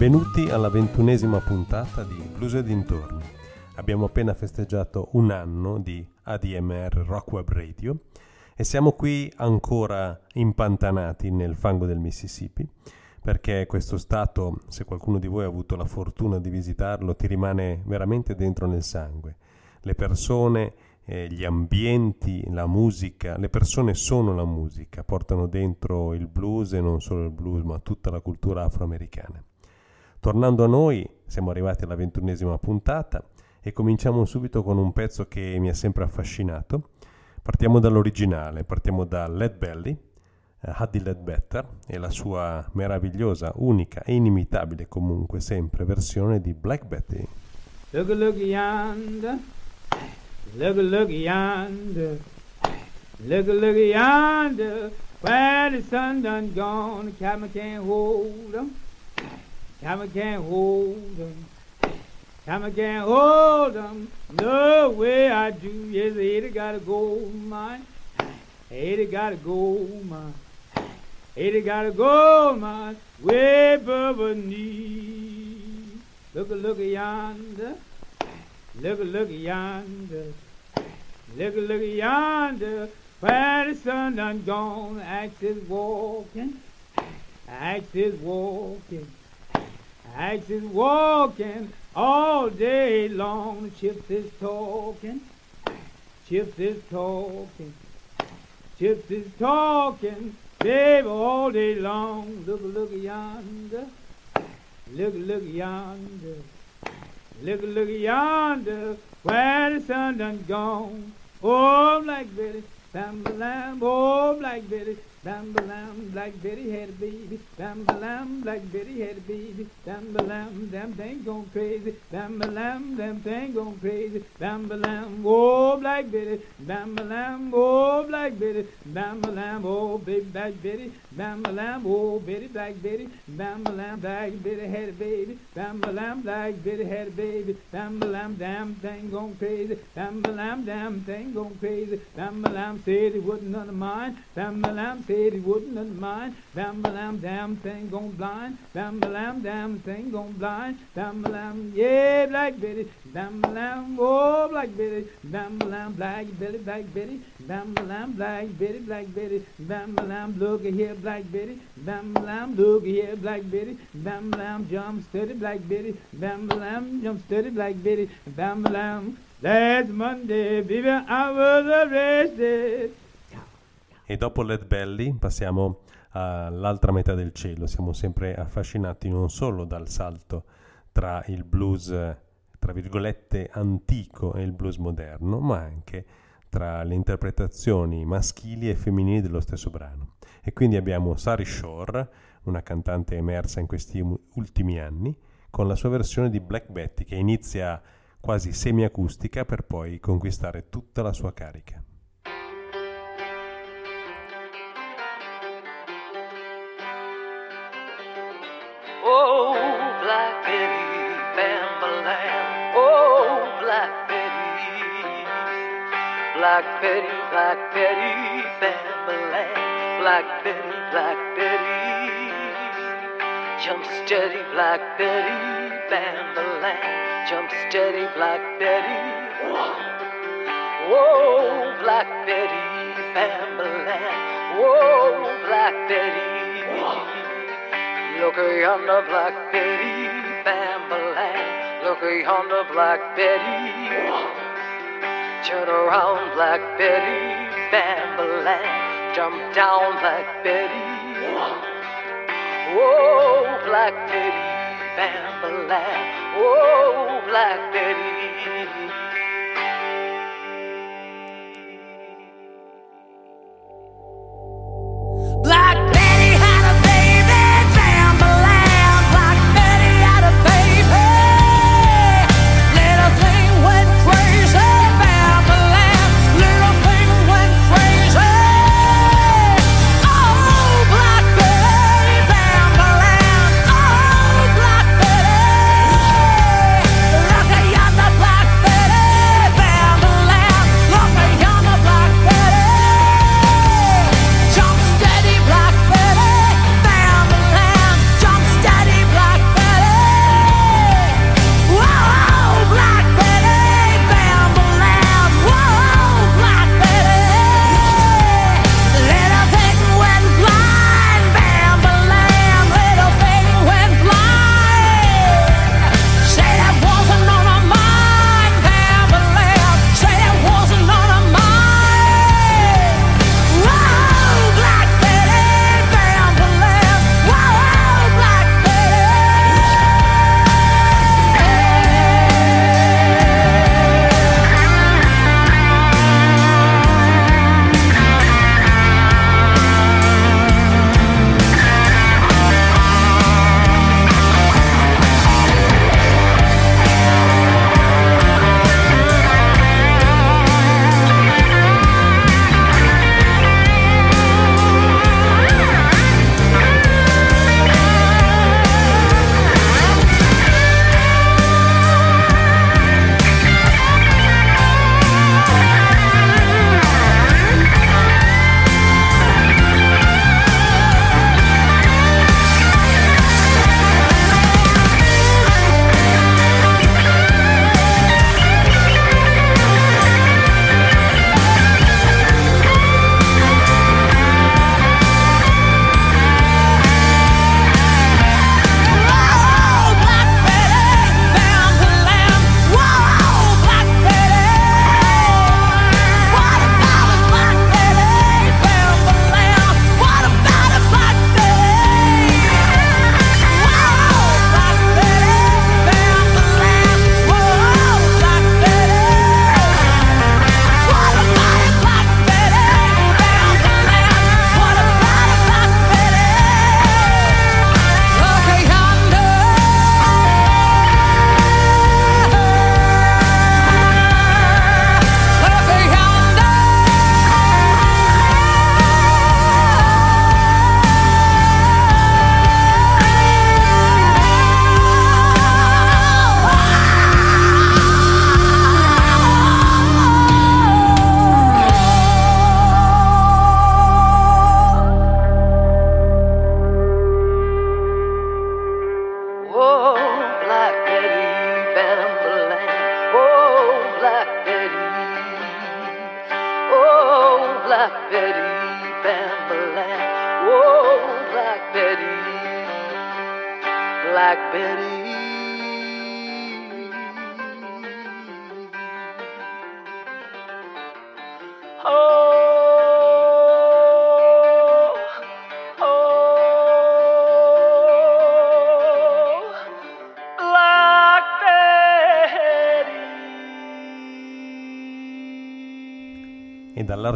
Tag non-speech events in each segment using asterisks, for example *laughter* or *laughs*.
Benvenuti alla ventunesima puntata di Blues e dintorni. Abbiamo appena festeggiato un anno di ADMR Rock Web Radio e siamo qui ancora impantanati nel fango del Mississippi perché questo stato, se qualcuno di voi ha avuto la fortuna di visitarlo, ti rimane veramente dentro nel sangue. Le persone, eh, gli ambienti, la musica, le persone sono la musica, portano dentro il blues e non solo il blues, ma tutta la cultura afroamericana. Tornando a noi, siamo arrivati alla ventunesima puntata e cominciamo subito con un pezzo che mi ha sempre affascinato. Partiamo dall'originale, partiamo da Led Belly, uh, Huddy Ledbetter e la sua meravigliosa, unica e inimitabile comunque sempre versione di Black Betty. Look a look yonder, look a look yonder, look a look yonder, where the sun done gone, the cabin can't hold 'em, cabin can't hold 'em. Time I can't hold 'em, no way I do. Yes, Ada got a gold mine. Ada got a gold mine. Ada got a gold mine way above her knee. Look a look a yonder. Look a look a yonder. Look a look a yonder. Where the sun done gone, axe is walking. Axe is walking. Axe is walking all day long. Chips is talking. Chips is talking. Chips is talking. Babe, all day long. Look, look yonder. Look, look yonder. Look, look yonder. Where the sun done gone. Oh, Black Betty. Bam, lamb, oh, Black Betty. Bam lamb, Black Betty had a baby. Bam lamb, Black Betty had a baby. Bam lamb, them thing gone crazy. Bam lamb, them thing gone crazy. Bam lamb, oh Black Betty. Bam lamb, oh Black Betty. Bam lamb, oh baby Black Betty. Bam lamb, oh Betty Black Betty. Bam lamb, Black Betty had a baby. Bam lamb, Black Betty had a baby. Bam lamb, damn thing gone crazy. Bam lamb, damn thing gone crazy. Bam lamb said it wasn't none of mine. Bam lamb said he wouldn't mind. Bam lam, damn thing gone blind. Bam lam, damn thing gone blind. Bam lam, yeah, Black Betty. Bam lam, oh, Black Betty. Bam lam, Black Betty, Black Betty. Bam lam, Black Betty, Black Betty. Bam lam, look here, Black Betty. Bam lam, look here, Black Betty. Bam lam, jump steady, Black Betty. Bam lam, jump steady, Black Betty. Bam lam. Last Monday, baby, I was arrested. E dopo Led Belly passiamo all'altra metà del cielo. Siamo sempre affascinati non solo dal salto tra il blues, tra virgolette, antico e il blues moderno, ma anche tra le interpretazioni maschili e femminili dello stesso brano. E quindi abbiamo Sari Shore, una cantante emersa in questi ultimi anni, con la sua versione di Black Betty che inizia quasi semiacustica per poi conquistare tutta la sua carica. Black Betty, Black Betty, Bambalam. Black Betty, Black Betty. Jump steady, Black Betty, Bambalam. Jump steady, Black Betty. Whoa, Black Betty, Bambalam. Whoa, Black Betty. Look yonder, Black Betty, Bambalam. Look yonder, Black Betty. Turn around, Black Betty, Bambalam. Jump down, Black Betty. Whoa, Black Betty, Bambalam. Whoa, Black. Betty,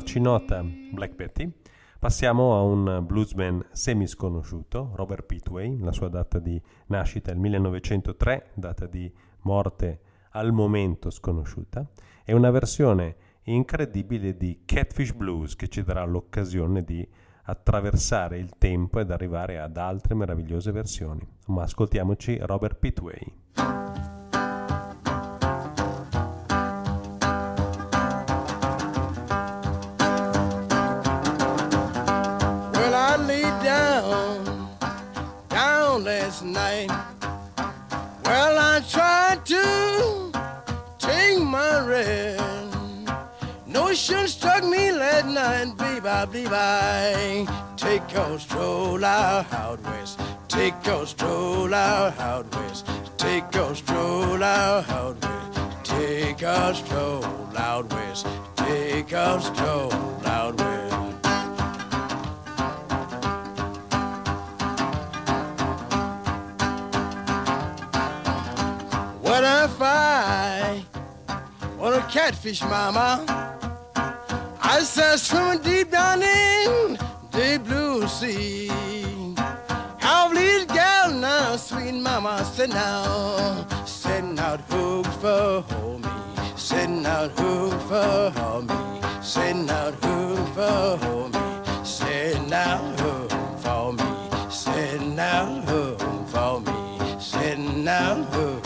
E dall'arcinota Black Betty passiamo a un bluesman semisconosciuto, Robert Pitway, la sua data di nascita è il 1903, data di morte al momento sconosciuta, e una versione incredibile di Catfish Blues che ci darà l'occasione di attraversare il tempo ed arrivare ad altre meravigliose versioni. Ma ascoltiamoci Robert Pitway. Night. Well, I tried to take my rest. Notion struck me last night, babe. I believe take a stroll out, west. Take a stroll out, west. Take a stroll out west. Take a stroll out west. Take a stroll out west. Want a catfish, mama? I said swimming deep down in the blue sea. How these gals now, sweet mama, sitting out, setting out hooks for me, setting out hooks for me, setting out hooks for me, setting out hooks for me, setting out hooks for me, setting out hooks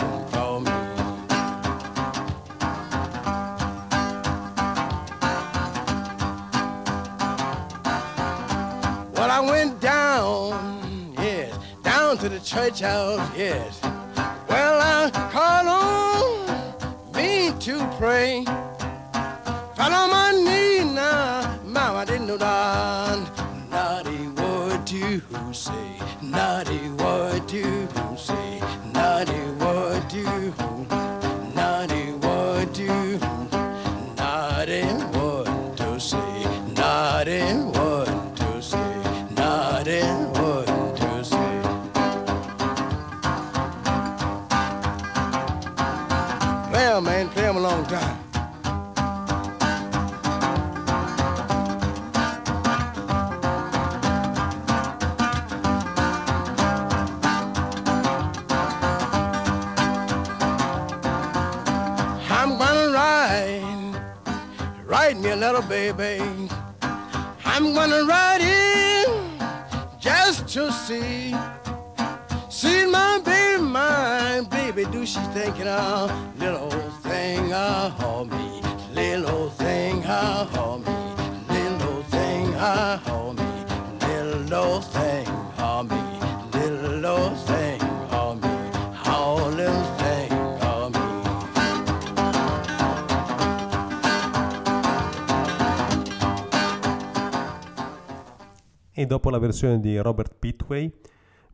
church house, yes. Well, I called on me to pray. Fell on my knee now, mama didn't know that. Naughty word to say, naughty word to little baby. I'm gonna ride in just to see, see my baby, my baby. Do she thinking of little old thing of me, little thing of E dopo la versione di Robert Pitway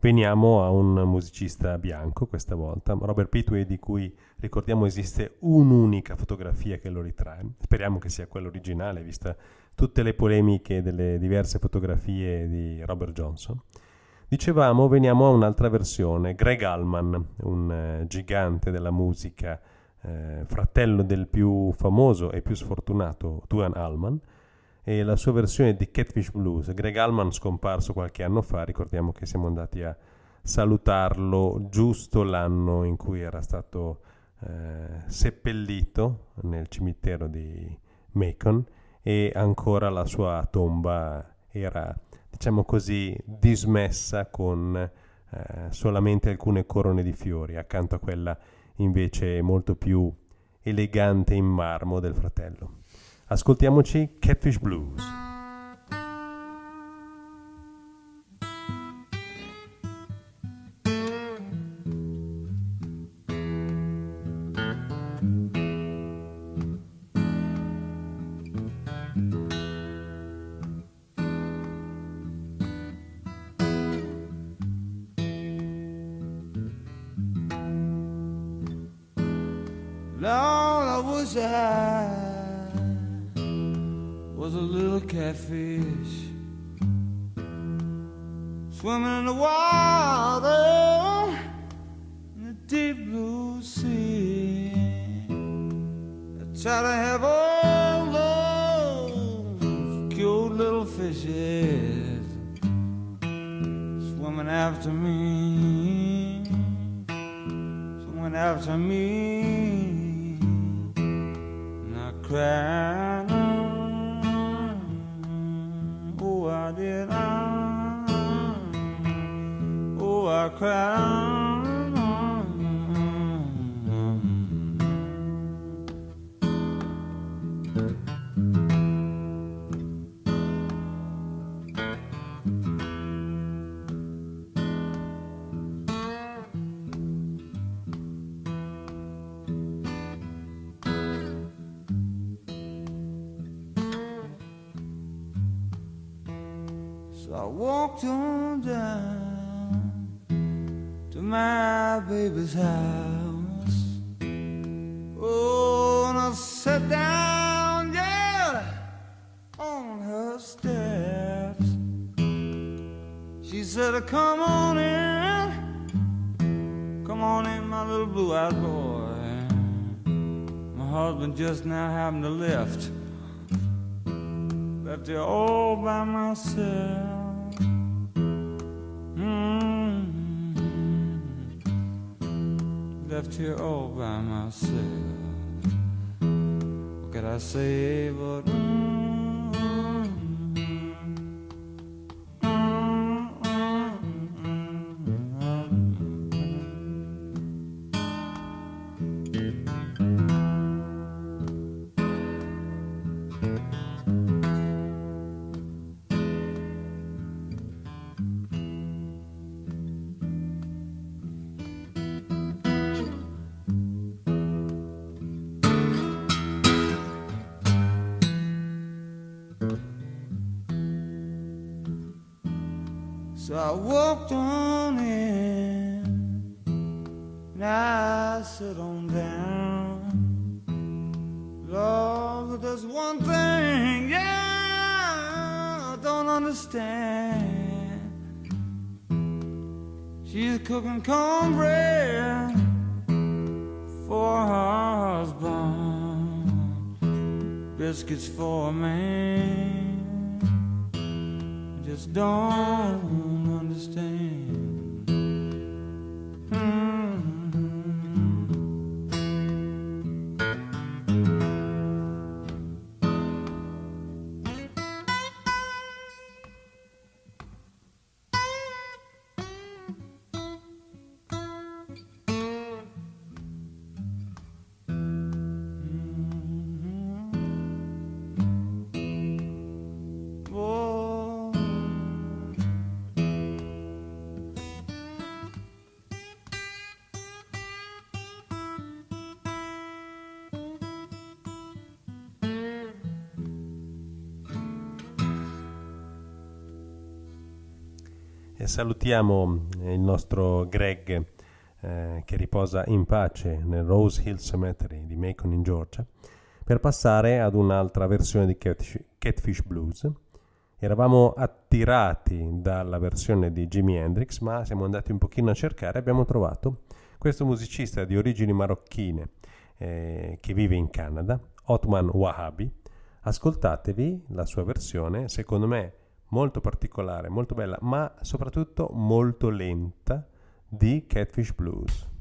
veniamo a un musicista bianco questa volta, Robert Pitway di cui ricordiamo esiste un'unica fotografia che lo ritrae, speriamo che sia quella originale vista tutte le polemiche delle diverse fotografie di Robert Johnson. Dicevamo, veniamo a un'altra versione, Greg Allman, un eh, gigante della musica, eh, fratello del più famoso e più sfortunato Duane Allman, e la sua versione di Catfish Blues. Greg Allman scomparso qualche anno fa, ricordiamo che siamo andati a salutarlo giusto l'anno in cui era stato eh, seppellito nel cimitero di Macon e ancora la sua tomba era, diciamo così, dismessa con eh, solamente alcune corone di fiori, accanto a quella invece molto più elegante in marmo del fratello. Ascoltiamoci Catfish Blues. Husband just now happened to lift left you all by myself. Mm. Left here all by myself. What could I say but? So salutiamo il nostro Greg eh, che riposa in pace nel Rose Hill Cemetery di Macon in Georgia per passare ad un'altra versione di Catfish, Catfish Blues. Eravamo attirati dalla versione di Jimi Hendrix, ma siamo andati un pochino a cercare e abbiamo trovato questo musicista di origini marocchine eh, che vive in Canada, Otman Wahabi. Ascoltatevi la sua versione, secondo me molto particolare, molto bella, ma soprattutto molto lenta di Catfish Blues.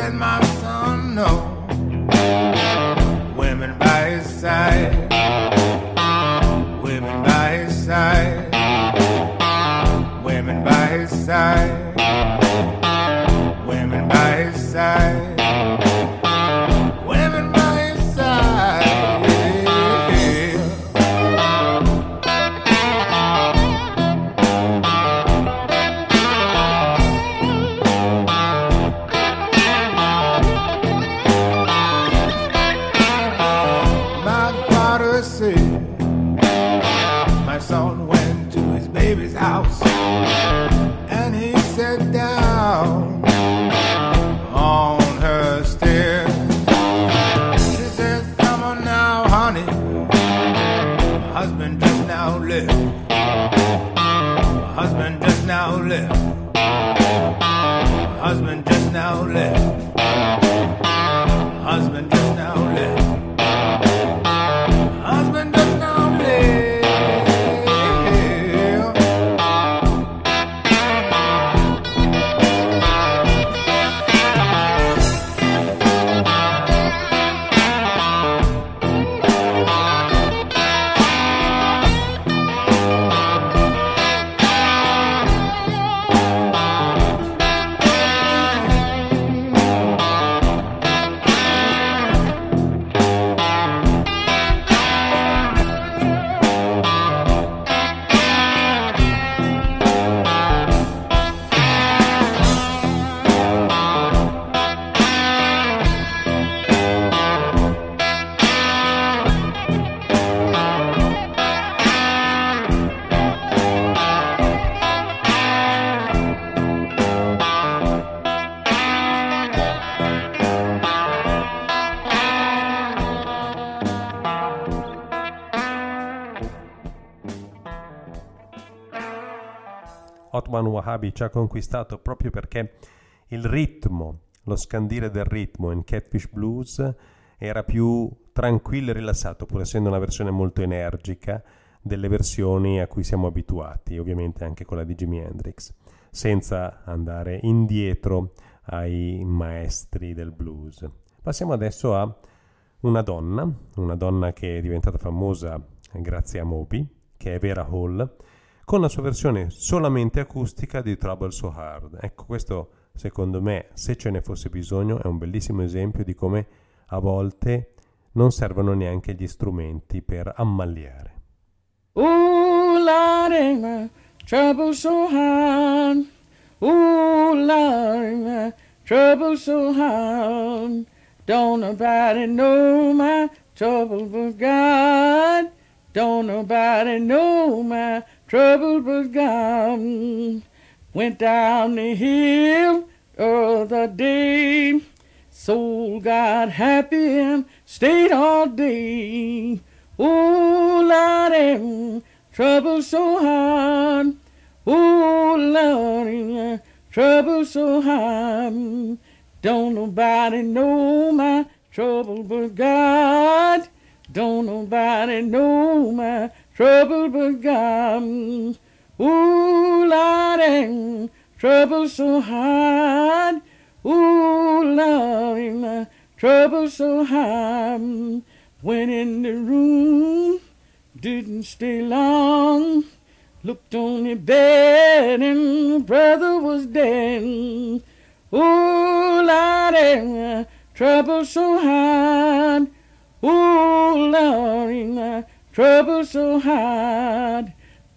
Said, My son, no women by his side, women by his side, women by his side, Wahhabi ci ha conquistato proprio perché il ritmo, lo scandire del ritmo in Catfish Blues era più tranquillo e rilassato, pur essendo una versione molto energica delle versioni a cui siamo abituati, ovviamente anche quella di Jimi Hendrix, senza andare indietro ai maestri del blues. Passiamo adesso a una donna, una donna che è diventata famosa grazie a Moby, che è Vera Hall, con la sua versione solamente acustica di Trouble So Hard. Ecco, questo secondo me, se ce ne fosse bisogno, è un bellissimo esempio di come a volte non servono neanche gli strumenti per ammaliare. Ooh, Lord, ain't my trouble so hard. Ooh, Lord, my trouble so hard. Don't nobody know my trouble but God. Don't nobody know my trouble was gone. Went down the hill oh, the other day. Soul got happy and stayed all day. Oh, Lord, trouble so hard. Oh, Lord, trouble so hard. Don't nobody know my trouble but God. Don't nobody know my trouble begun. Ooh, Lord, trouble so hard. Ooh, Lord, trouble so hard. Went in the room, didn't stay long. Looked on the bed and brother was dead. Ooh, Lord, trouble so hard. Ooh, Lord, trouble so hard.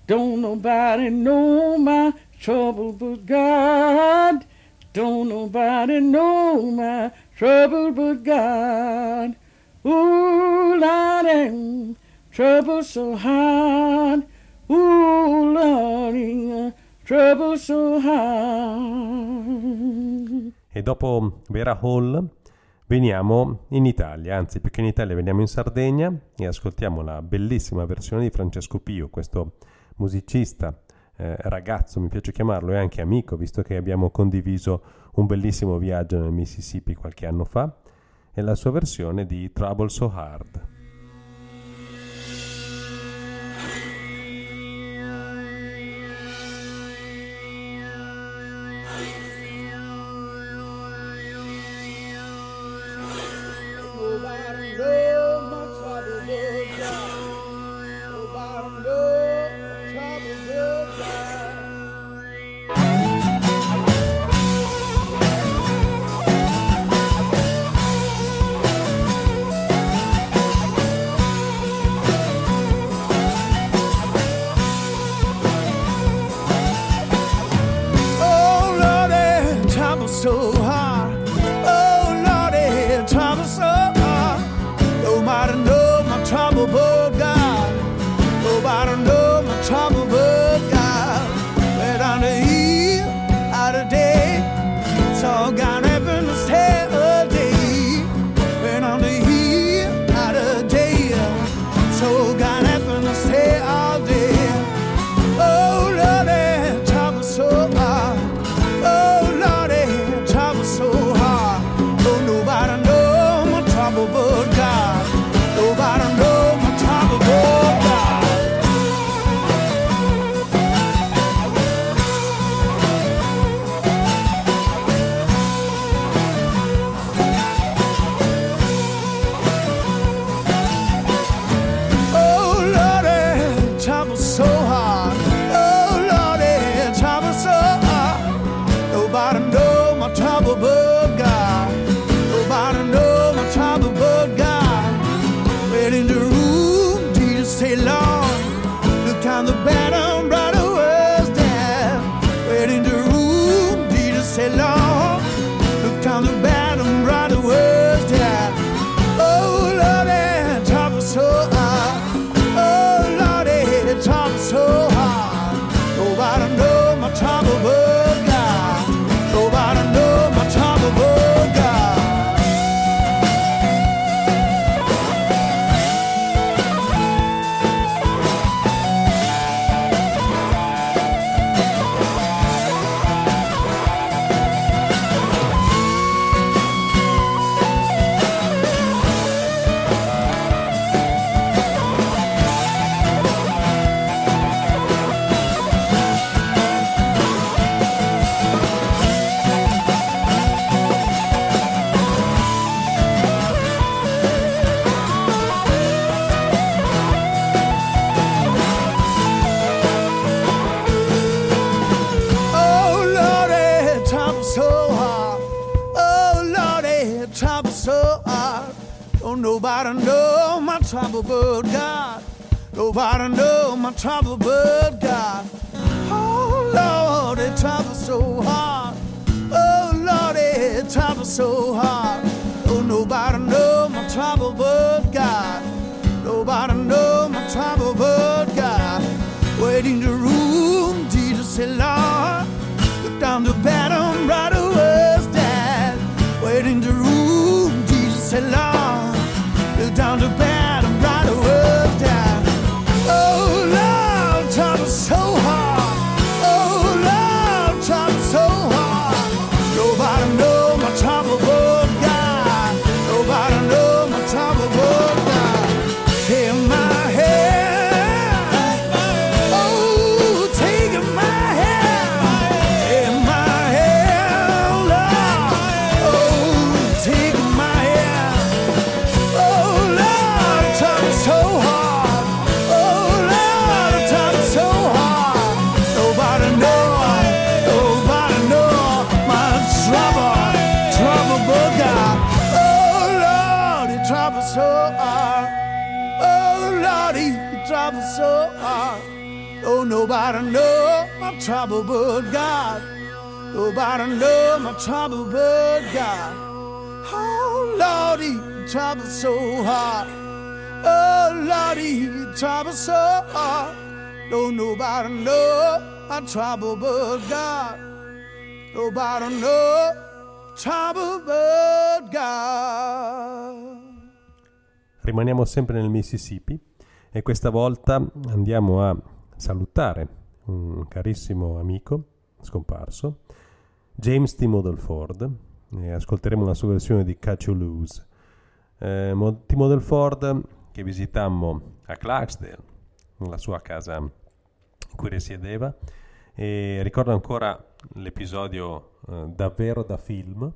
Don't nobody know my trouble but God. Don't nobody know my trouble but God. Ooh, Lord, trouble so hard. Ooh, Lord, trouble so hard. E dopo Vera Hall veniamo in Italia, anzi più che in Italia veniamo in Sardegna e ascoltiamo la bellissima versione di Francesco Pio, questo musicista, eh, ragazzo mi piace chiamarlo e anche amico, visto che abbiamo condiviso un bellissimo viaggio nel Mississippi qualche anno fa, e la sua versione di Trouble So Hard. Nobody know my trouble but God. Oh, Lordy, trouble so hard. Oh, Lordy, trouble so hard. Don't nobody know my trouble but God. Nobody know trouble but God. Rimaniamo sempre nel Mississippi e questa volta andiamo a salutare un carissimo amico scomparso, James T. Model Ford, e ascolteremo la sua versione di Catch You Lose. Eh, T. Ford che visitammo a Clarksdale, la sua casa in cui risiedeva, e ricordo ancora l'episodio eh, davvero da film,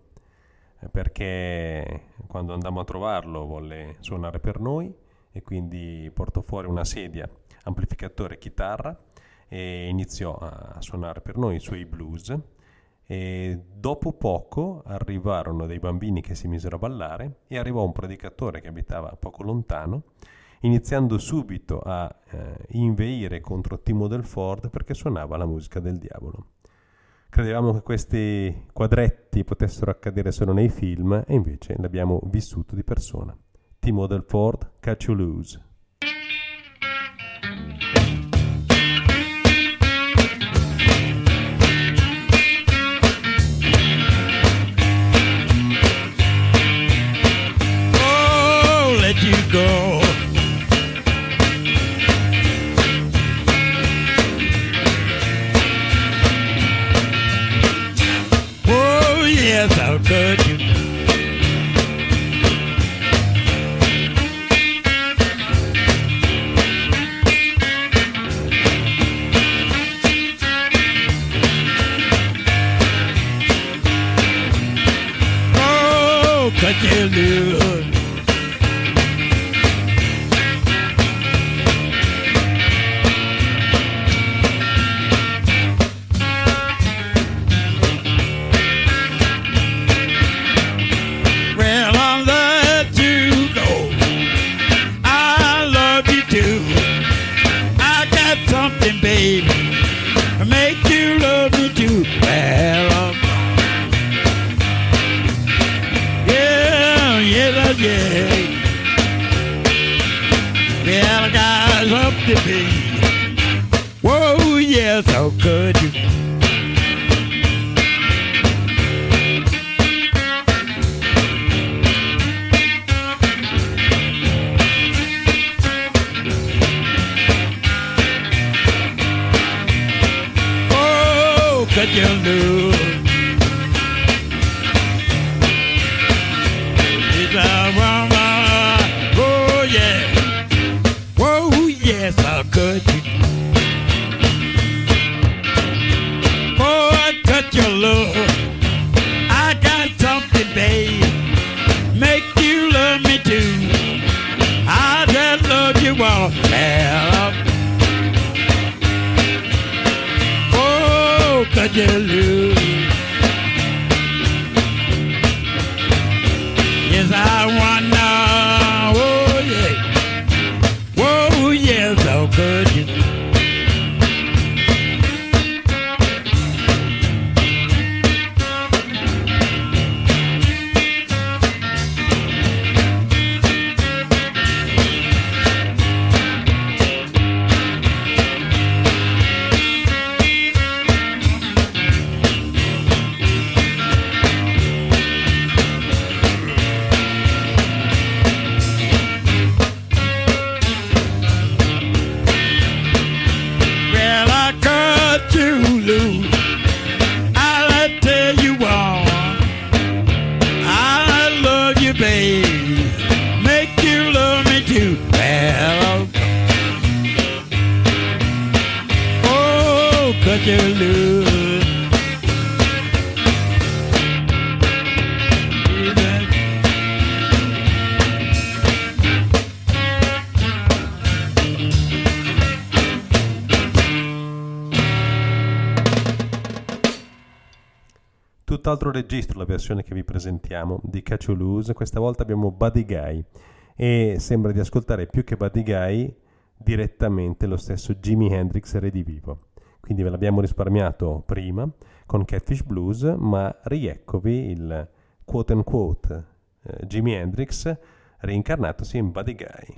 eh, perché quando andammo a trovarlo volle suonare per noi e quindi portò fuori una sedia, amplificatore chitarra e iniziò a suonare per noi i suoi blues e dopo poco arrivarono dei bambini che si misero a ballare e arrivò un predicatore che abitava poco lontano iniziando subito a eh, inveire contro Timo del Ford perché suonava la musica del diavolo. Credevamo che questi quadretti potessero accadere solo nei film e invece l'abbiamo vissuto di persona. Timo del Ford, Catch You Lose. Go. Oh, yes, how could you? Oh, you lose? tutt'altro registro la versione che vi presentiamo di Catch You Lose, questa volta abbiamo Buddy Guy e sembra di ascoltare più che Buddy Guy direttamente lo stesso Jimi Hendrix redivivo. Quindi ve l'abbiamo risparmiato prima con Catfish Blues, ma rieccovi il quote unquote eh, Jimi Hendrix reincarnatosi in Buddy Guy.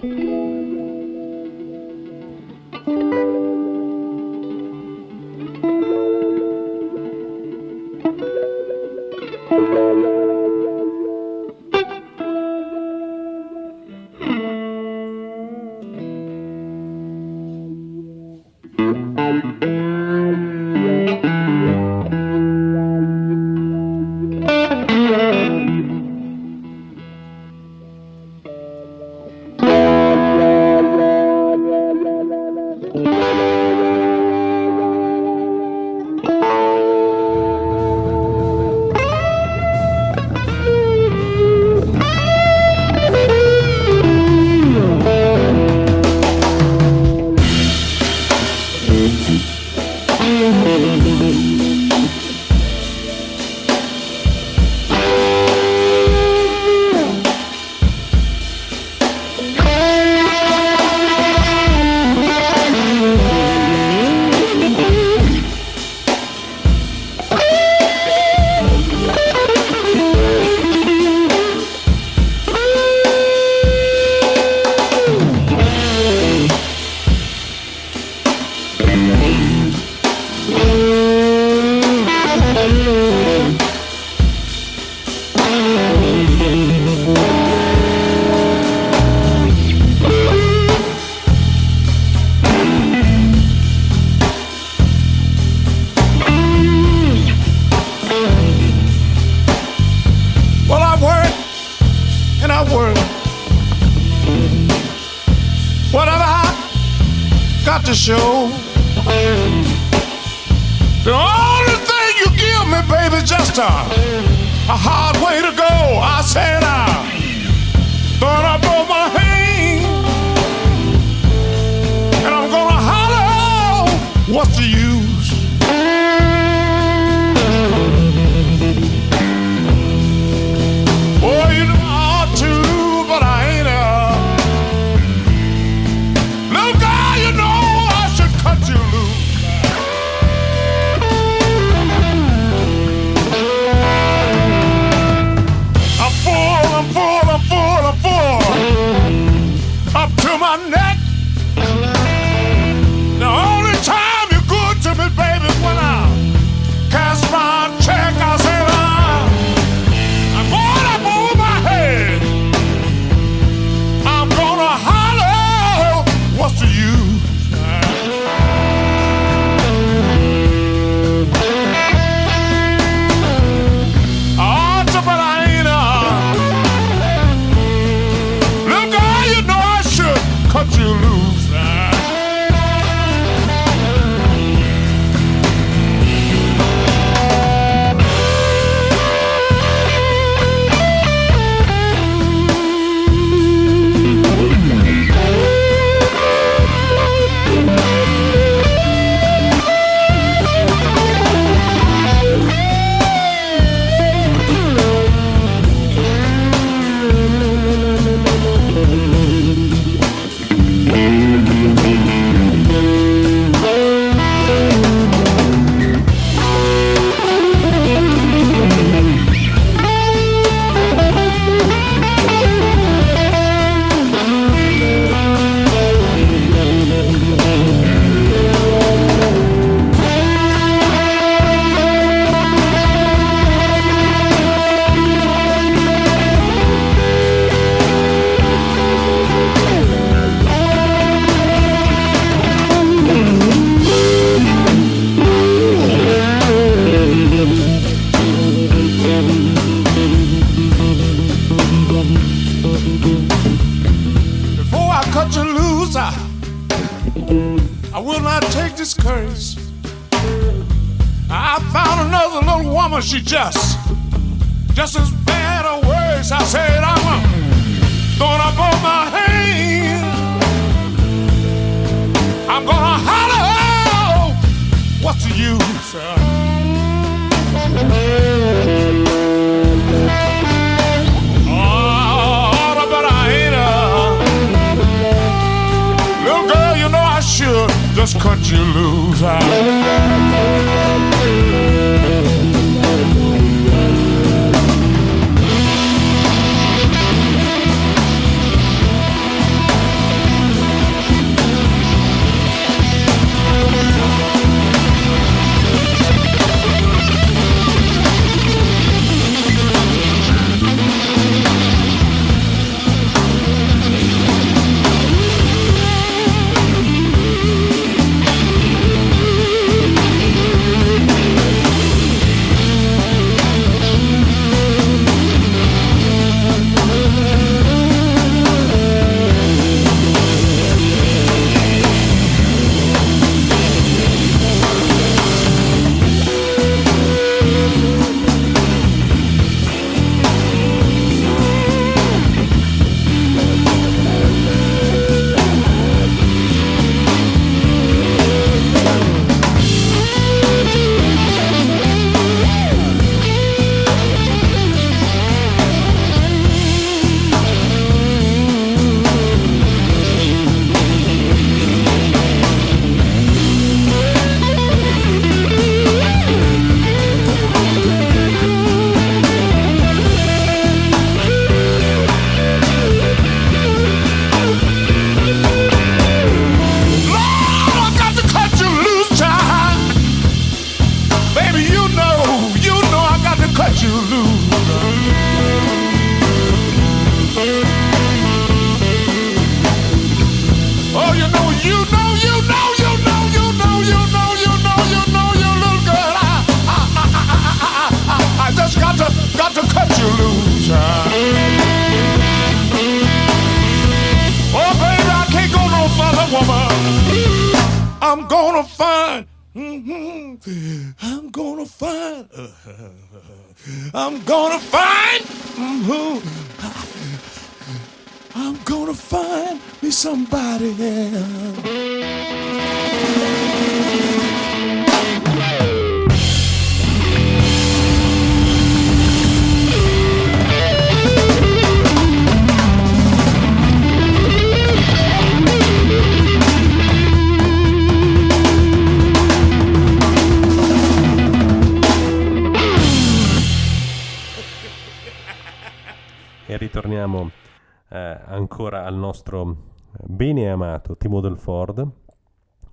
nostro eh, bene amato Timo Del Ford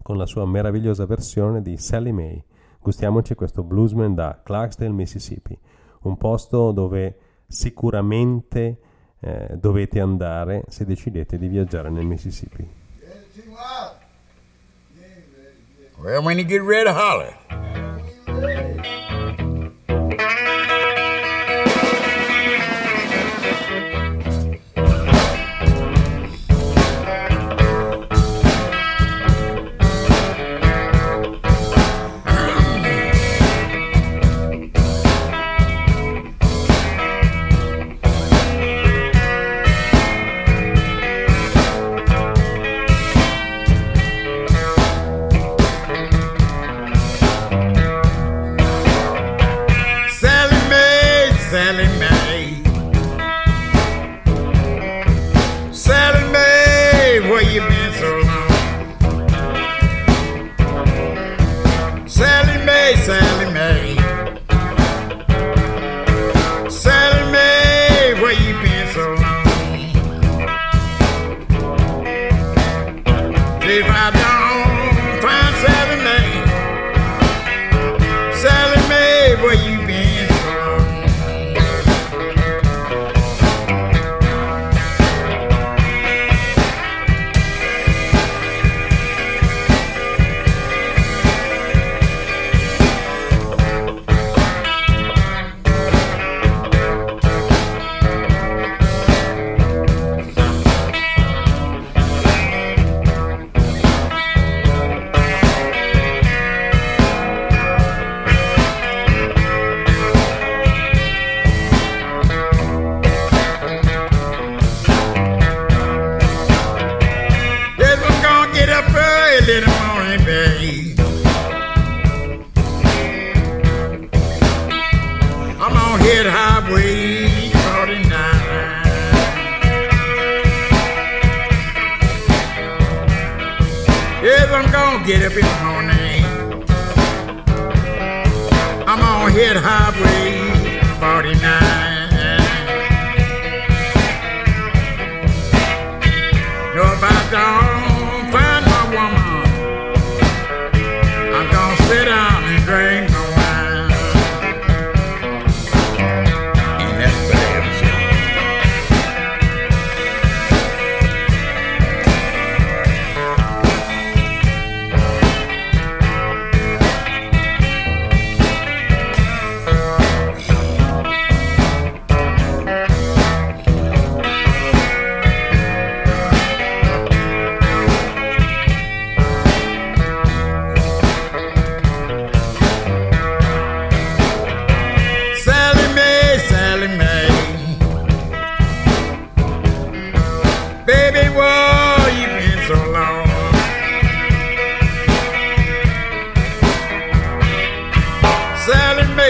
con la sua meravigliosa versione di Sally May. Gustiamoci questo bluesman da Clarksdale, Mississippi, un posto dove sicuramente eh, dovete andare se decidete di viaggiare nel Mississippi. Well, when you get ready, holler.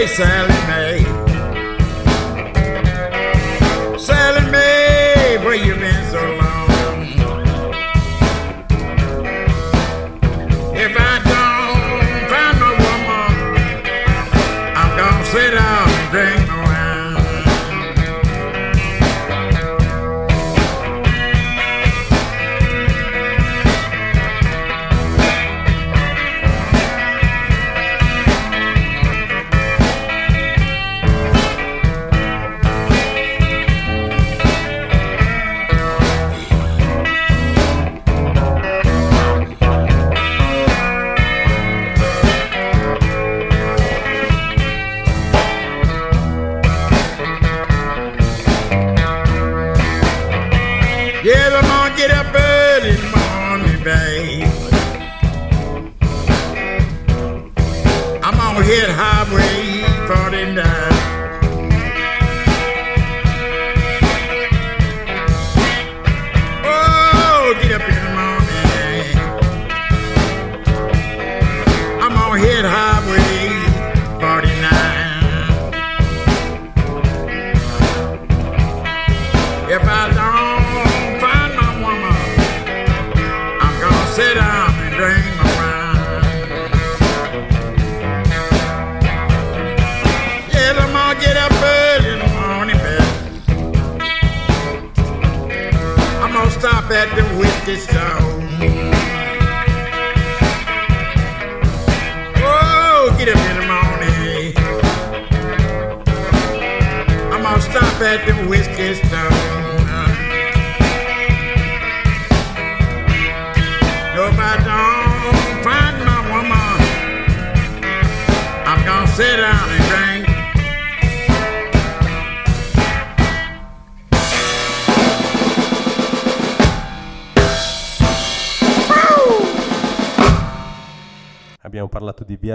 Sally. Mae,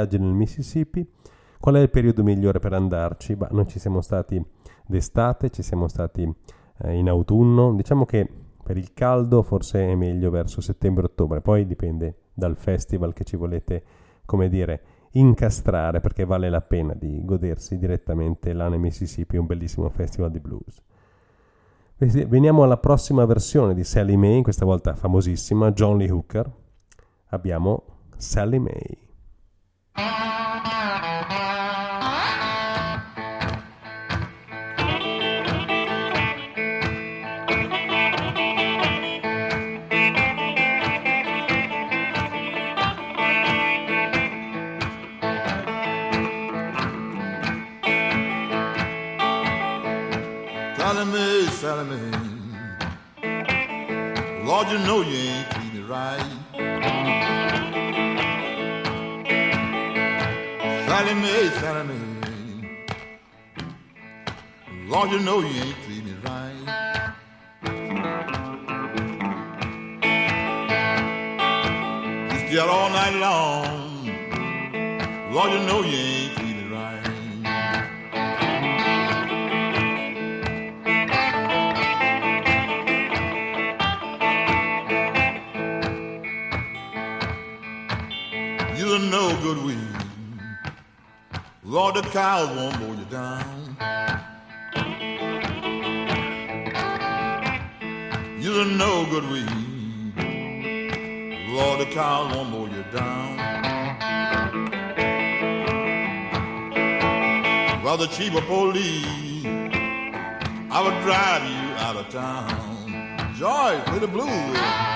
parlato di viaggi nel Mississippi. Qual è il periodo migliore per andarci? Bah, noi ci siamo stati d'estate, ci siamo stati eh, in autunno. Diciamo che per il caldo forse è meglio verso settembre-ottobre, poi dipende dal festival che ci volete, come dire, incastrare perché vale la pena di godersi direttamente là nel Mississippi un bellissimo festival di blues. Veniamo alla prossima versione di Sally Mae, questa volta famosissima, John Lee Hooker. Abbiamo Sally Mae. Sally Mae. Lord, you know you ain't treat me right. Mae, Sally Mae. Lord, you know you ain't treat me right. You out all night long. Lord, you know you ain't treat me right. You're no good weed. Lord, the cows won't mow you down. You're no good weed. Lord, the cows won't mow you down. Rather cheap a police, I would drive you out of town. Joy, play the blues.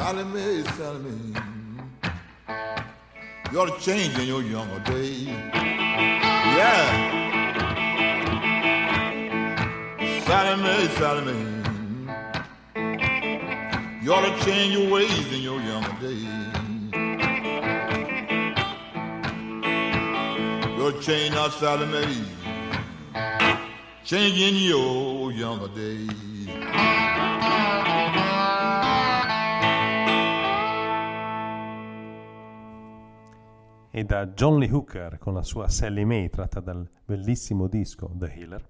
Sally Mae, Sally Mae. You ought to change in your younger days. Yeah. Sally Mae, Sally Mae. You ought to change your ways in your younger days. You'll change now, Sally Mae. Change in your younger days. E da John Lee Hooker con la sua Sally Mae tratta dal bellissimo disco The Healer,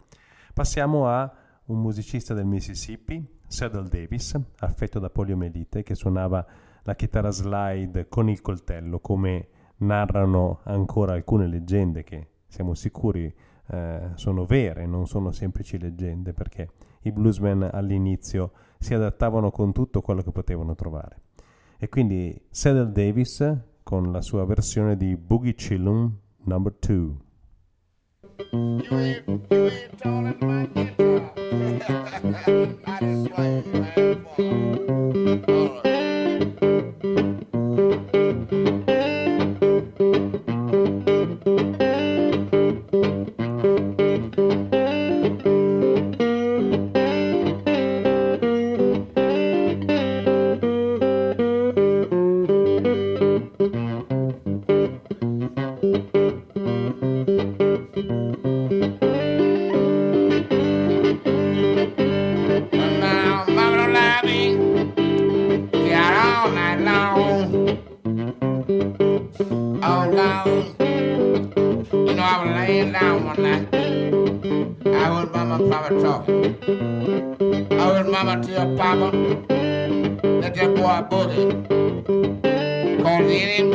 passiamo a un musicista del Mississippi, Saddle Davis, affetto da poliomelite, che suonava la chitarra slide con il coltello, come narrano ancora alcune leggende che siamo sicuri eh, sono vere, non sono semplici leggende, perché i bluesmen all'inizio si adattavano con tutto quello che potevano trovare. E quindi Saddle Davis con la sua versione di Boogie Chillum Number 2. You ain't, you ain't *laughs* mama talking. I was mama tell papa that that boy boogie. Cause hit him.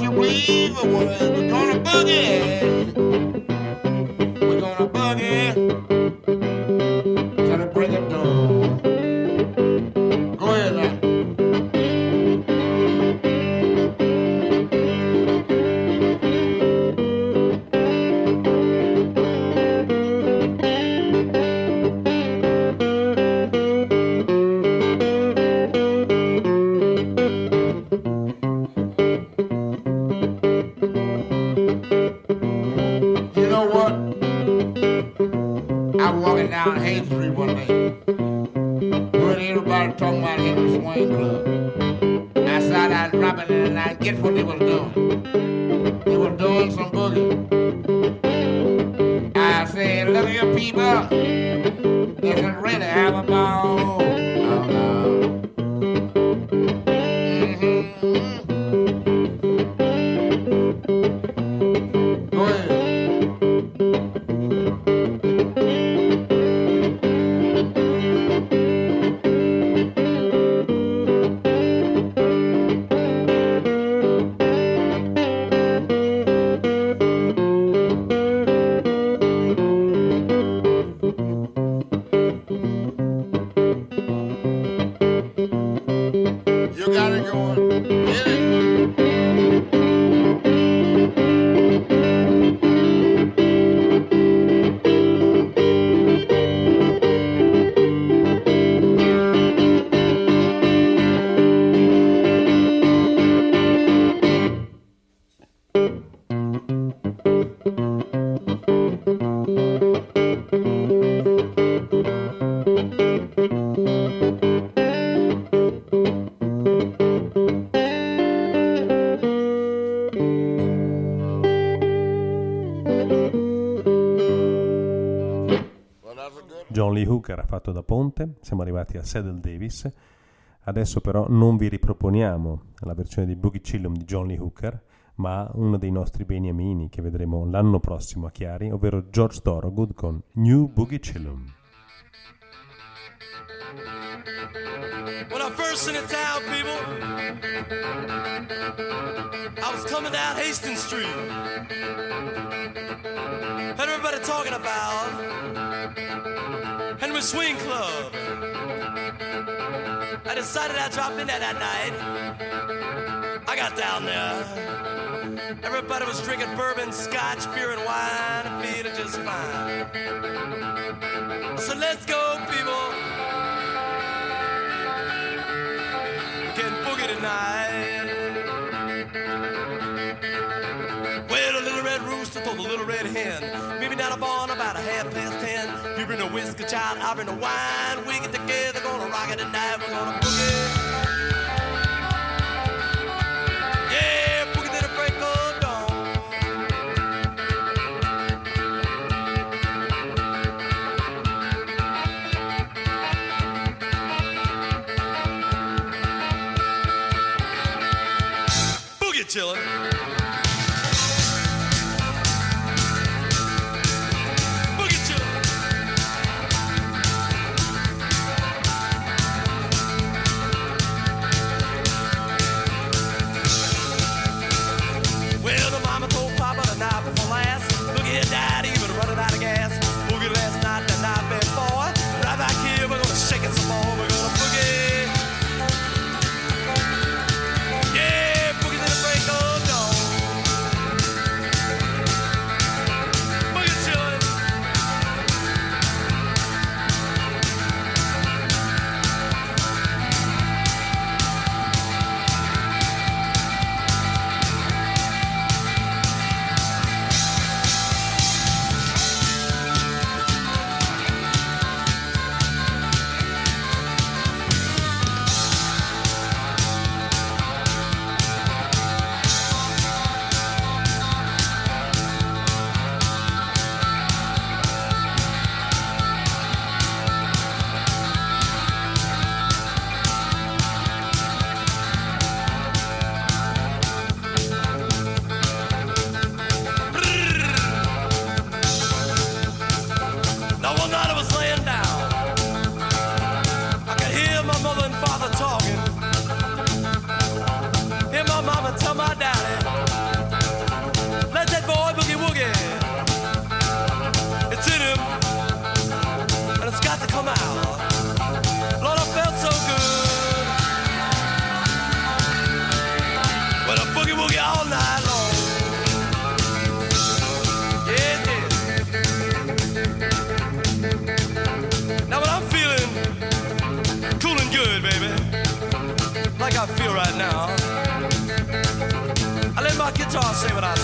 You believe a word? We're gonna boogie. Fatto da ponte, siamo arrivati a Saddle Davis. Adesso però non vi riproponiamo la versione di Boogie Chillum di John Lee Hooker, ma uno dei nostri beniamini che vedremo l'anno prossimo a Chiari, ovvero George Thorogood con New Boogie Chillum. When I first in the town, people, I was coming down Hastings Street. Had everybody talking about Henry Swing Club. I decided I'd drop in there that night. I got down there. Everybody was drinking bourbon, scotch, beer, and wine, and feeling just fine. So let's go, people. can boogie tonight. Told the little red hen, me down a barn about a half past ten. You bring a whiskey, child, I bring a wine. We get together, gonna rock it tonight. We're gonna boogie.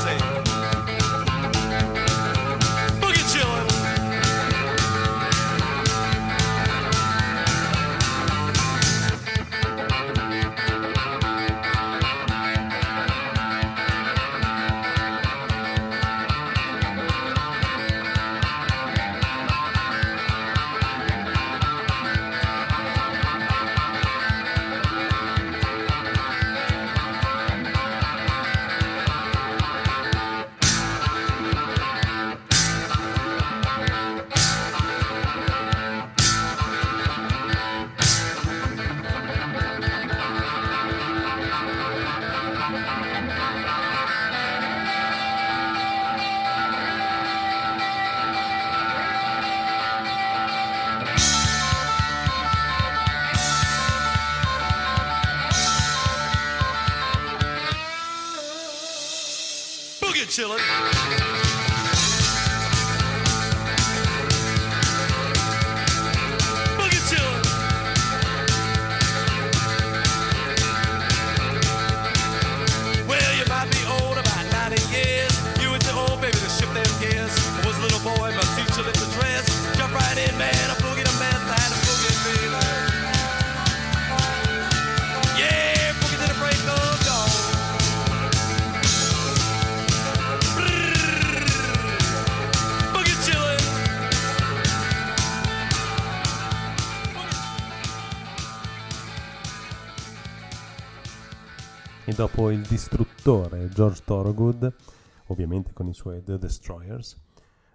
Say il distruttore George Thorogood, ovviamente con i suoi The Destroyers,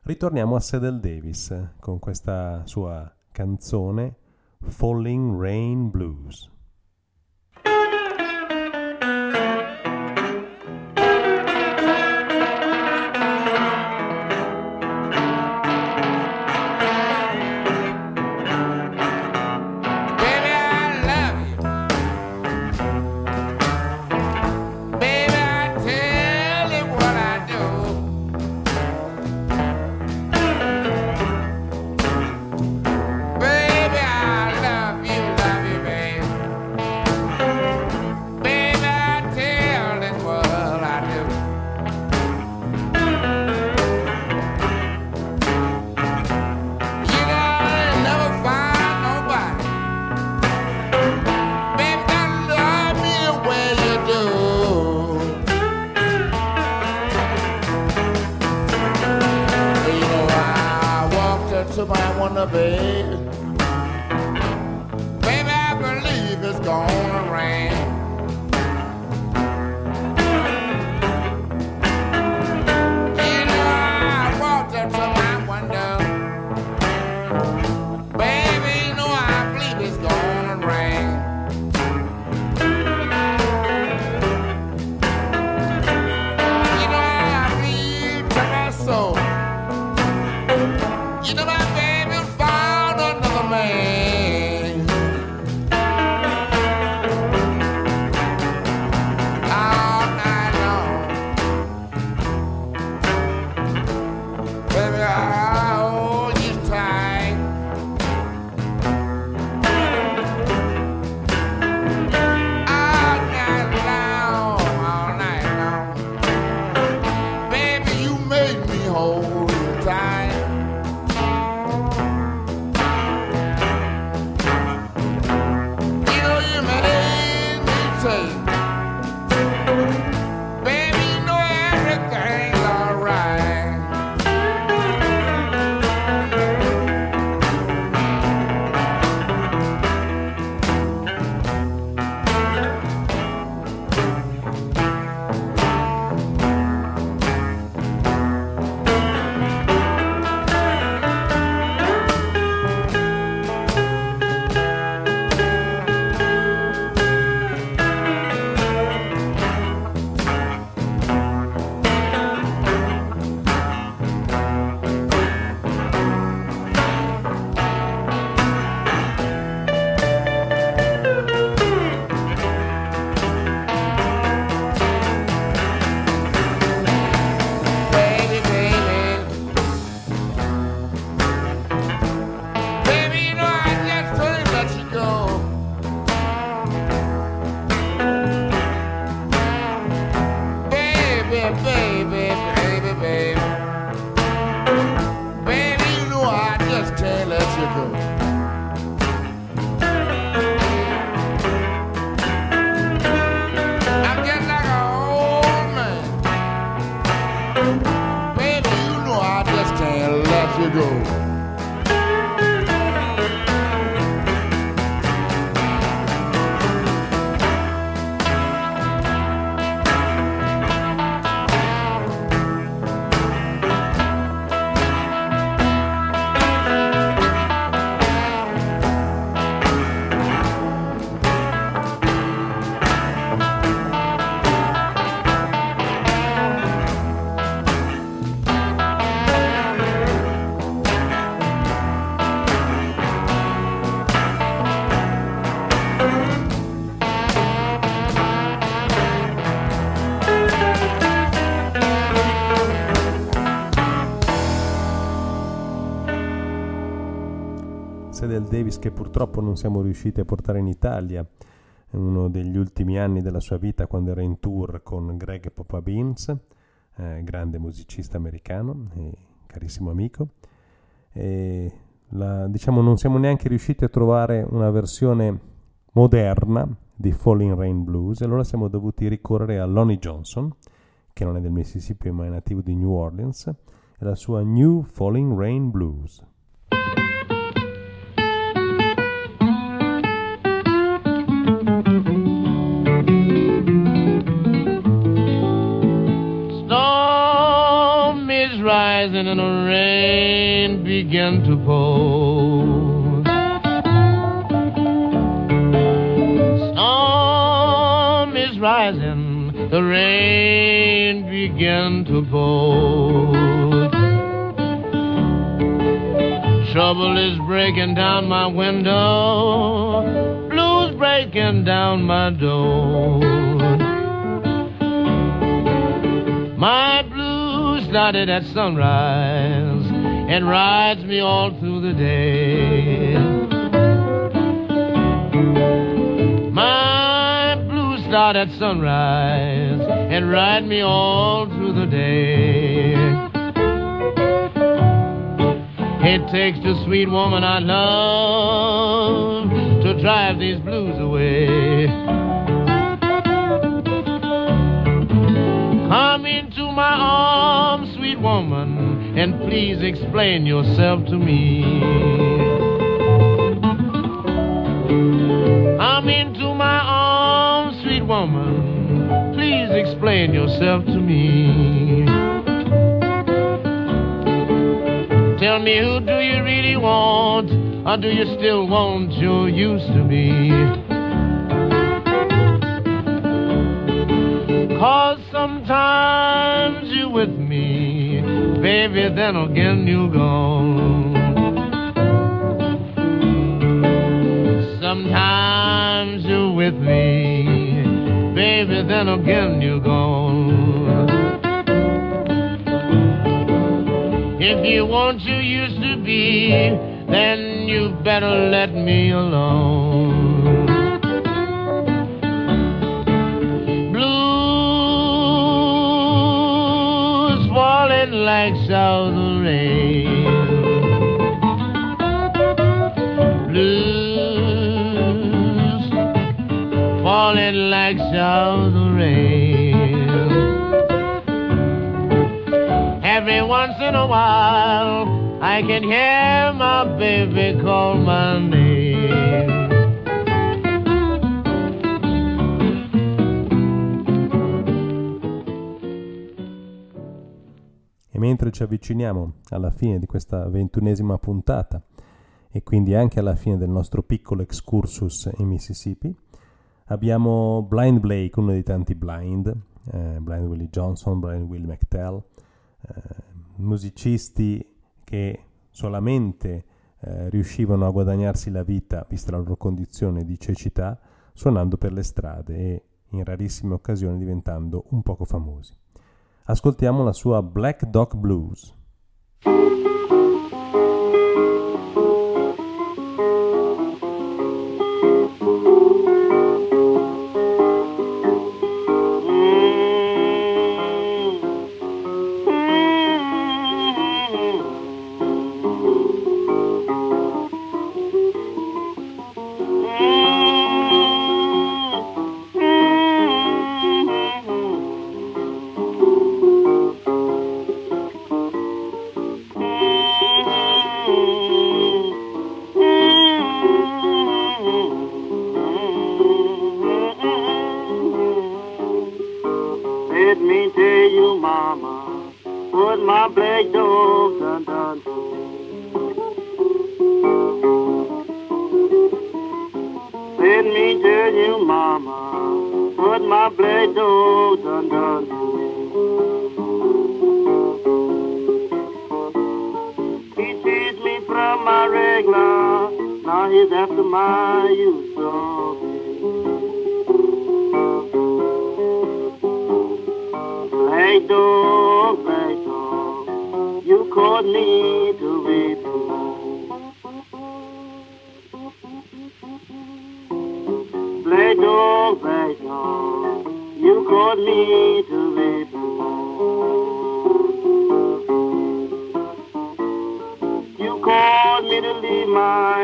ritorniamo a Sedel Davis con questa sua canzone Falling Rain Blues. on the bay. Che purtroppo non siamo riusciti a portare in Italia, uno degli ultimi anni della sua vita quando era in tour con Greg Papa Beans, eh, grande musicista americano e carissimo amico. E la, diciamo non siamo neanche riusciti a trovare una versione moderna di Falling Rain Blues e allora siamo dovuti ricorrere a Lonnie Johnson, che non è del Mississippi ma è nativo di New Orleans, e la sua New Falling Rain Blues. Rising and the rain begin to pour. Storm is rising, the rain begin to pour. Trouble is breaking down my window, blues breaking down my door. My blues started at sunrise and rides me all through the day. My blues start at sunrise and ride me all through the day. It takes the sweet woman I love to drive these blues away. My arms, sweet woman, and please explain yourself to me. Come into my arms, sweet woman, please explain yourself to me. Tell me who do you really want, or do you still want you used to be? Cause sometimes you're with me, baby, then again you're gone. Sometimes you're with me, baby, then again you're gone. If you want you used to be, then you better let me alone. Like southern rain. Every once in a while, I can hear my baby call my name. E mentre ci avviciniamo alla fine di questa ventunesima puntata e quindi anche alla fine del nostro piccolo excursus in Mississippi, abbiamo Blind Blake, uno dei tanti Blind, eh, Blind Willie Johnson, Blind Willie McTell, eh, musicisti che solamente eh, riuscivano a guadagnarsi la vita, vista la loro condizione di cecità, suonando per le strade e in rarissime occasioni diventando un poco famosi. Ascoltiamo la sua Black Dog Blues. Dog, black you called me to rape and You called me to leave my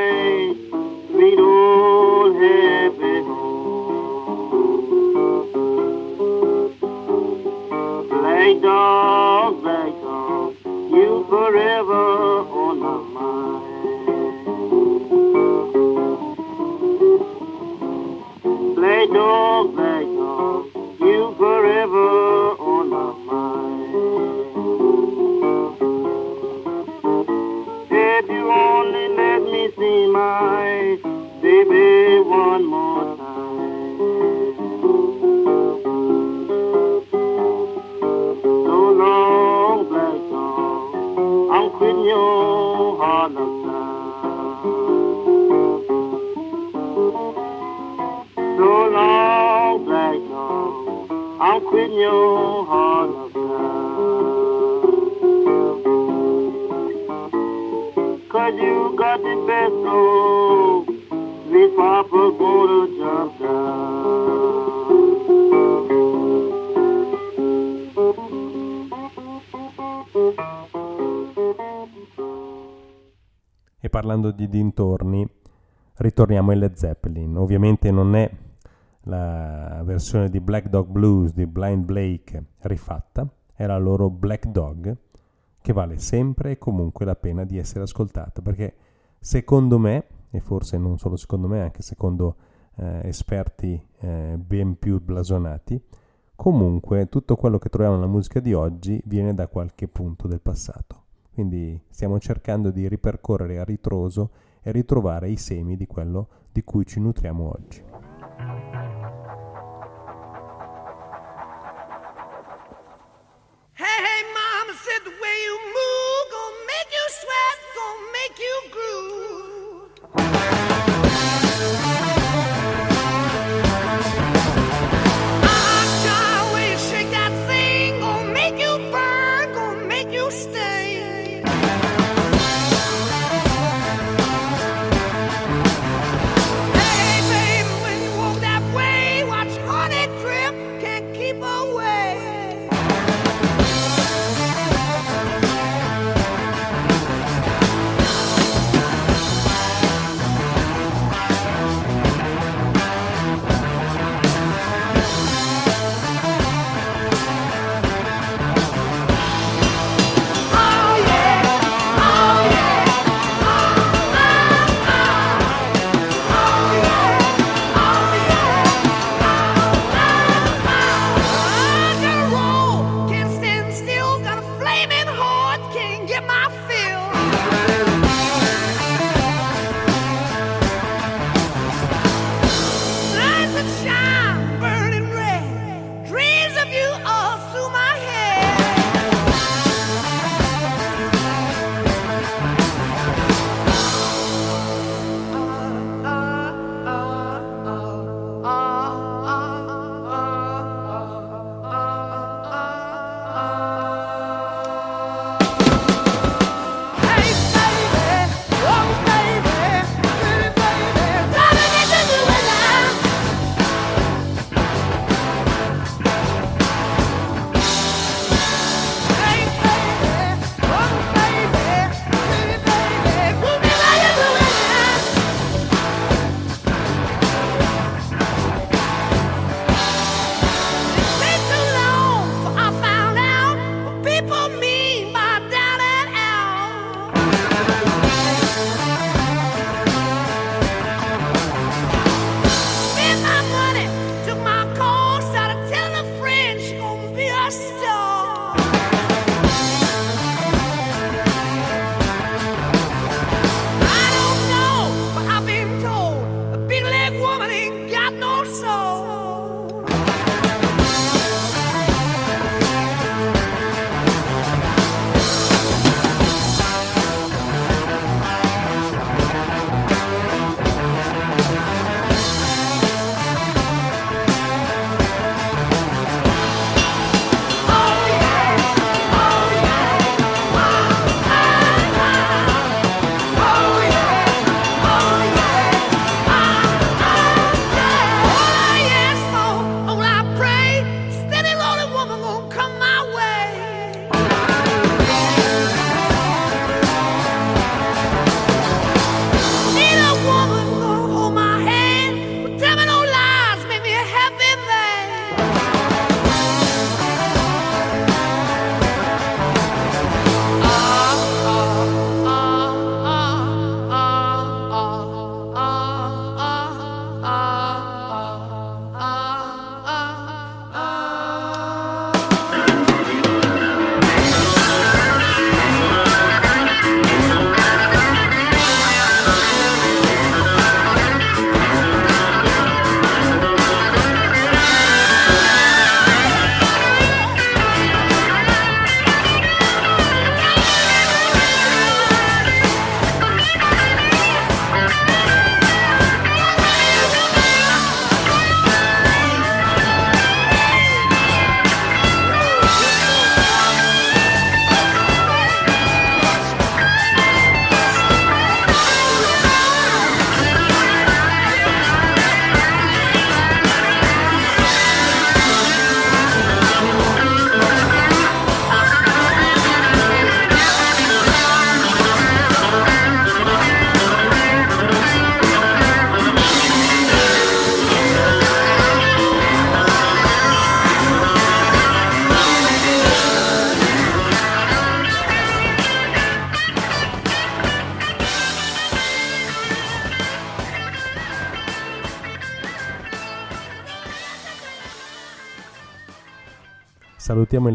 di dintorni, ritorniamo in Led Zeppelin. Ovviamente non è la versione di Black Dog Blues di Blind Blake rifatta, è la loro Black Dog che vale sempre e comunque la pena di essere ascoltata perché secondo me, e forse non solo secondo me, anche secondo eh, esperti eh, ben più blasonati, comunque tutto quello che troviamo nella musica di oggi viene da qualche punto del passato. Quindi stiamo cercando di ripercorrere a ritroso e ritrovare i semi di quello di cui ci nutriamo oggi. Hey, you.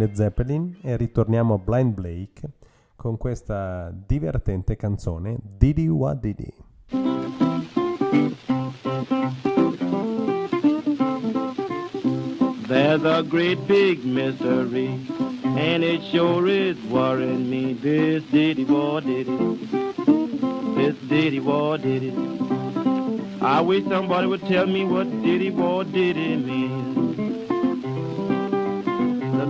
Led Zeppelin e ritorniamo a Blind Blake con questa divertente canzone Didi Wa Didi. There's a great big mystery, and it sure is worrying me. This diddy war did it. This diddy war did it. I wish somebody would tell me what diddy war did it mean. The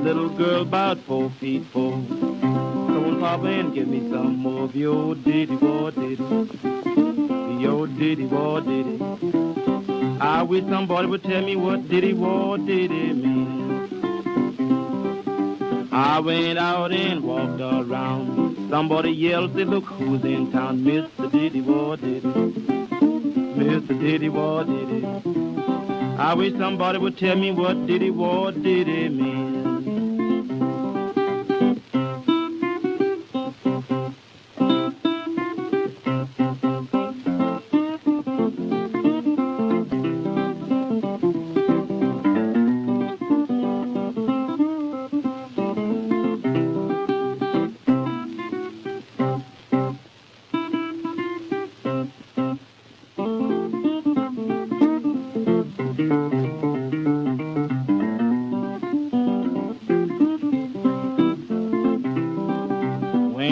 little girl about four feet four. Come on, Papa, and give me some more of your diddy war diddy. Your diddy war diddy. I wish somebody would tell me what diddy war diddy mean. I went out and walked around. Somebody yelled, say, look who's in town. Mr. Diddy War Diddy. Mr. Diddy War Diddy. I wish somebody would tell me what Diddy War diddy mean.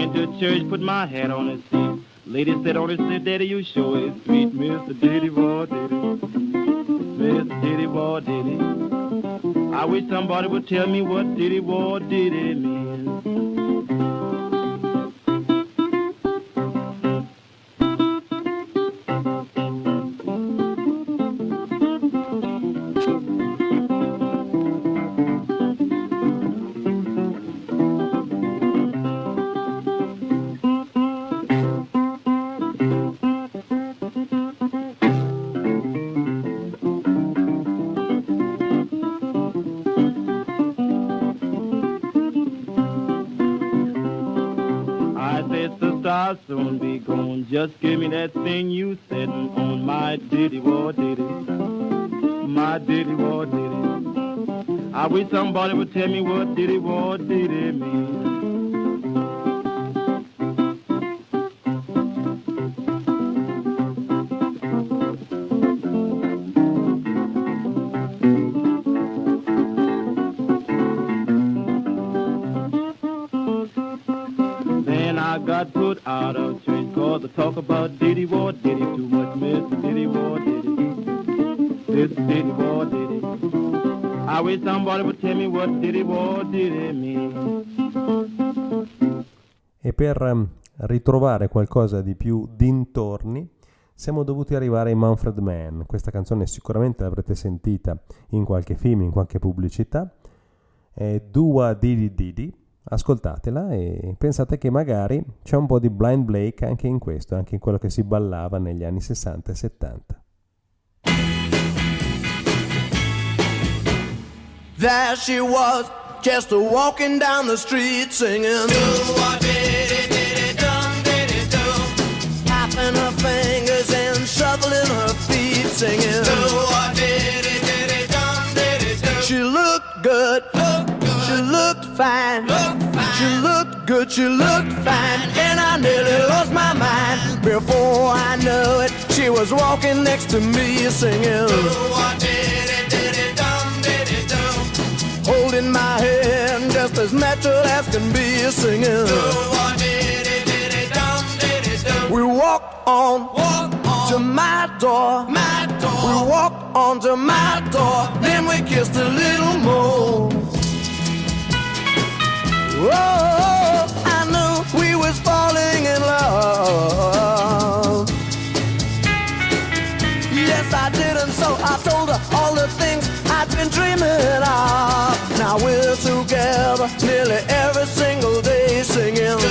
Went to church, put my hat on his seat. Lady said on his seat, Daddy, you sure is sweet. Mr. Diddy War did it. Mr. Diddy War did it. I wish somebody would tell me what Diddy War Diddy it wish somebody would tell me what diddy war diddy mean. Somebody would tell me what Diddy War Diddy mean. E per ehm, ritrovare qualcosa di più dintorni siamo dovuti arrivare ai Manfred Mann. Questa canzone sicuramente l'avrete sentita in qualche film, in qualche pubblicità. È Dua Didi Didi. Ascoltatela e pensate che magari c'è un po' di Blind Blake anche in questo, anche in quello che si ballava negli anni 60 e 70. There she was, just walking down the street singing. Do what did it, did it, dum, did it, do. Tapping her fingers and shuffling her feet singing. Do what did it, did it, dum, did it, do. She looked good, Looked good. she looked fine, Looked fine. she looked good, she looked fine, and I nearly lost my mind. Before I knew it, she was walking next to me singing. Holding my hand just as natural as can be singing. We walked on, walk on to my door. My door. We walked on to my door. Then we kissed a little more. Oh, we're together nearly every single day singing. Do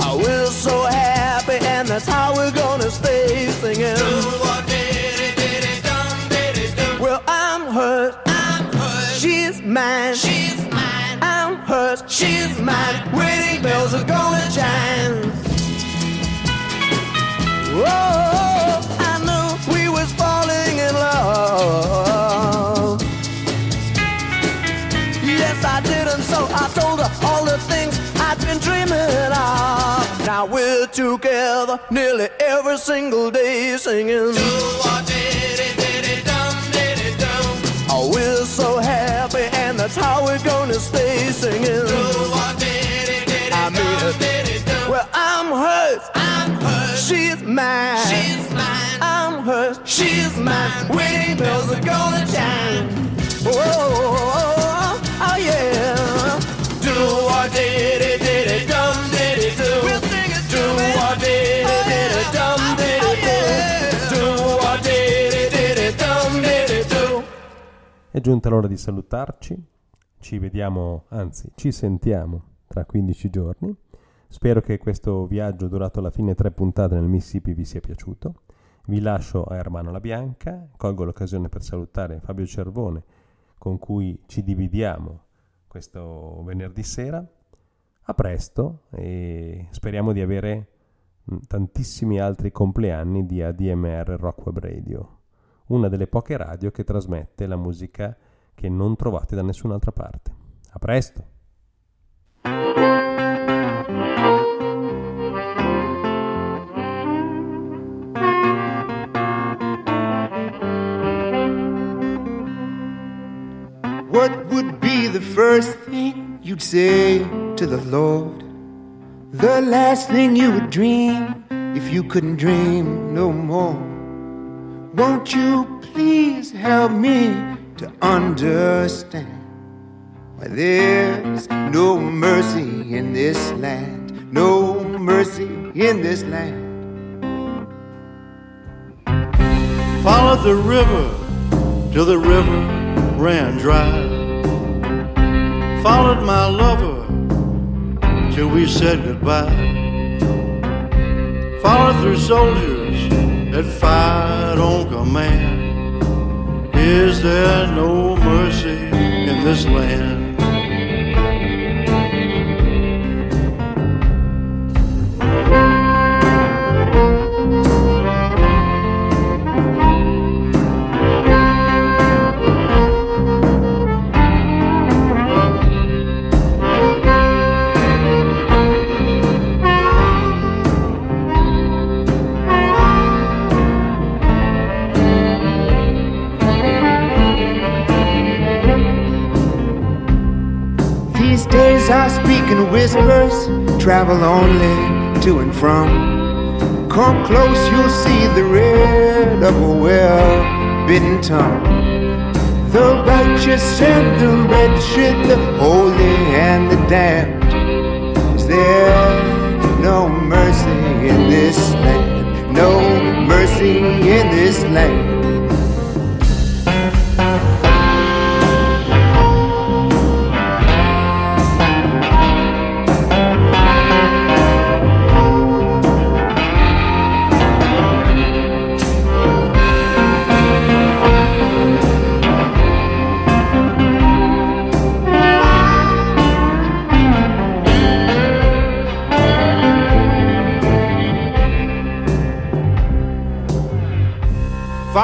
Oh, we're so happy, and that's how we're gonna stay singing. Well, I'm hers. She's mine. She's mine. I'm hers. She's mine. Wedding bells are gonna chime. Whoa, Now we're together nearly every single day singing. Do what diddy diddy do, oh, we're so happy, and that's how we're gonna stay singing. I mean, well, I'm hers. I'm hers. She's mine. She's mine. I'm hers. She's mine. Wedding bells are gonna chime. Oh, oh, oh, oh, yeah. Do what did it, È giunta l'ora di salutarci, ci vediamo, anzi ci sentiamo tra 15 giorni. Spero che questo viaggio durato alla fine tre puntate nel Mississippi vi sia piaciuto. Vi lascio a Ermano La Bianca, colgo l'occasione per salutare Fabio Cervone con cui ci dividiamo questo venerdì sera. A presto e speriamo di avere tantissimi altri compleanni di ADMR Rock Radio, una delle poche radio che trasmette la musica che non trovate da nessun'altra parte. A presto! What would be the first thing you'd say to the Lord? The last thing you would dream if you couldn't dream no more? Won't you please help me to understand why there's no mercy in this land? No mercy in this land. Followed the river till the river ran dry. Followed my lover till we said goodbye. Followed through soldiers that fired on command. Is there no mercy in this land? In whispers, travel only to and from. Come close, you'll see the red of a well bitten tongue. The righteous and the wretched, the holy and the damned. Is there no mercy in this land? No mercy in this land.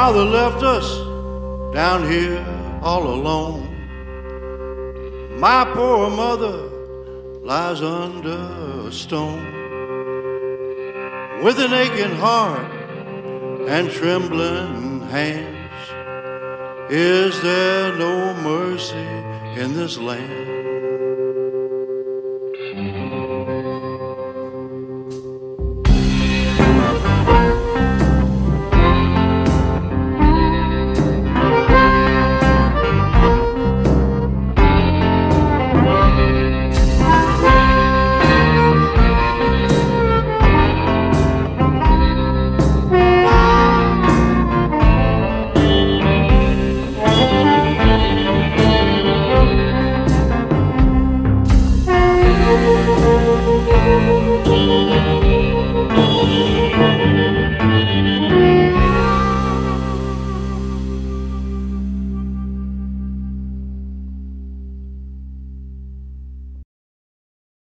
Father left us down here all alone. My poor mother lies under a stone with an aching heart and trembling hands. Is there no mercy in this land?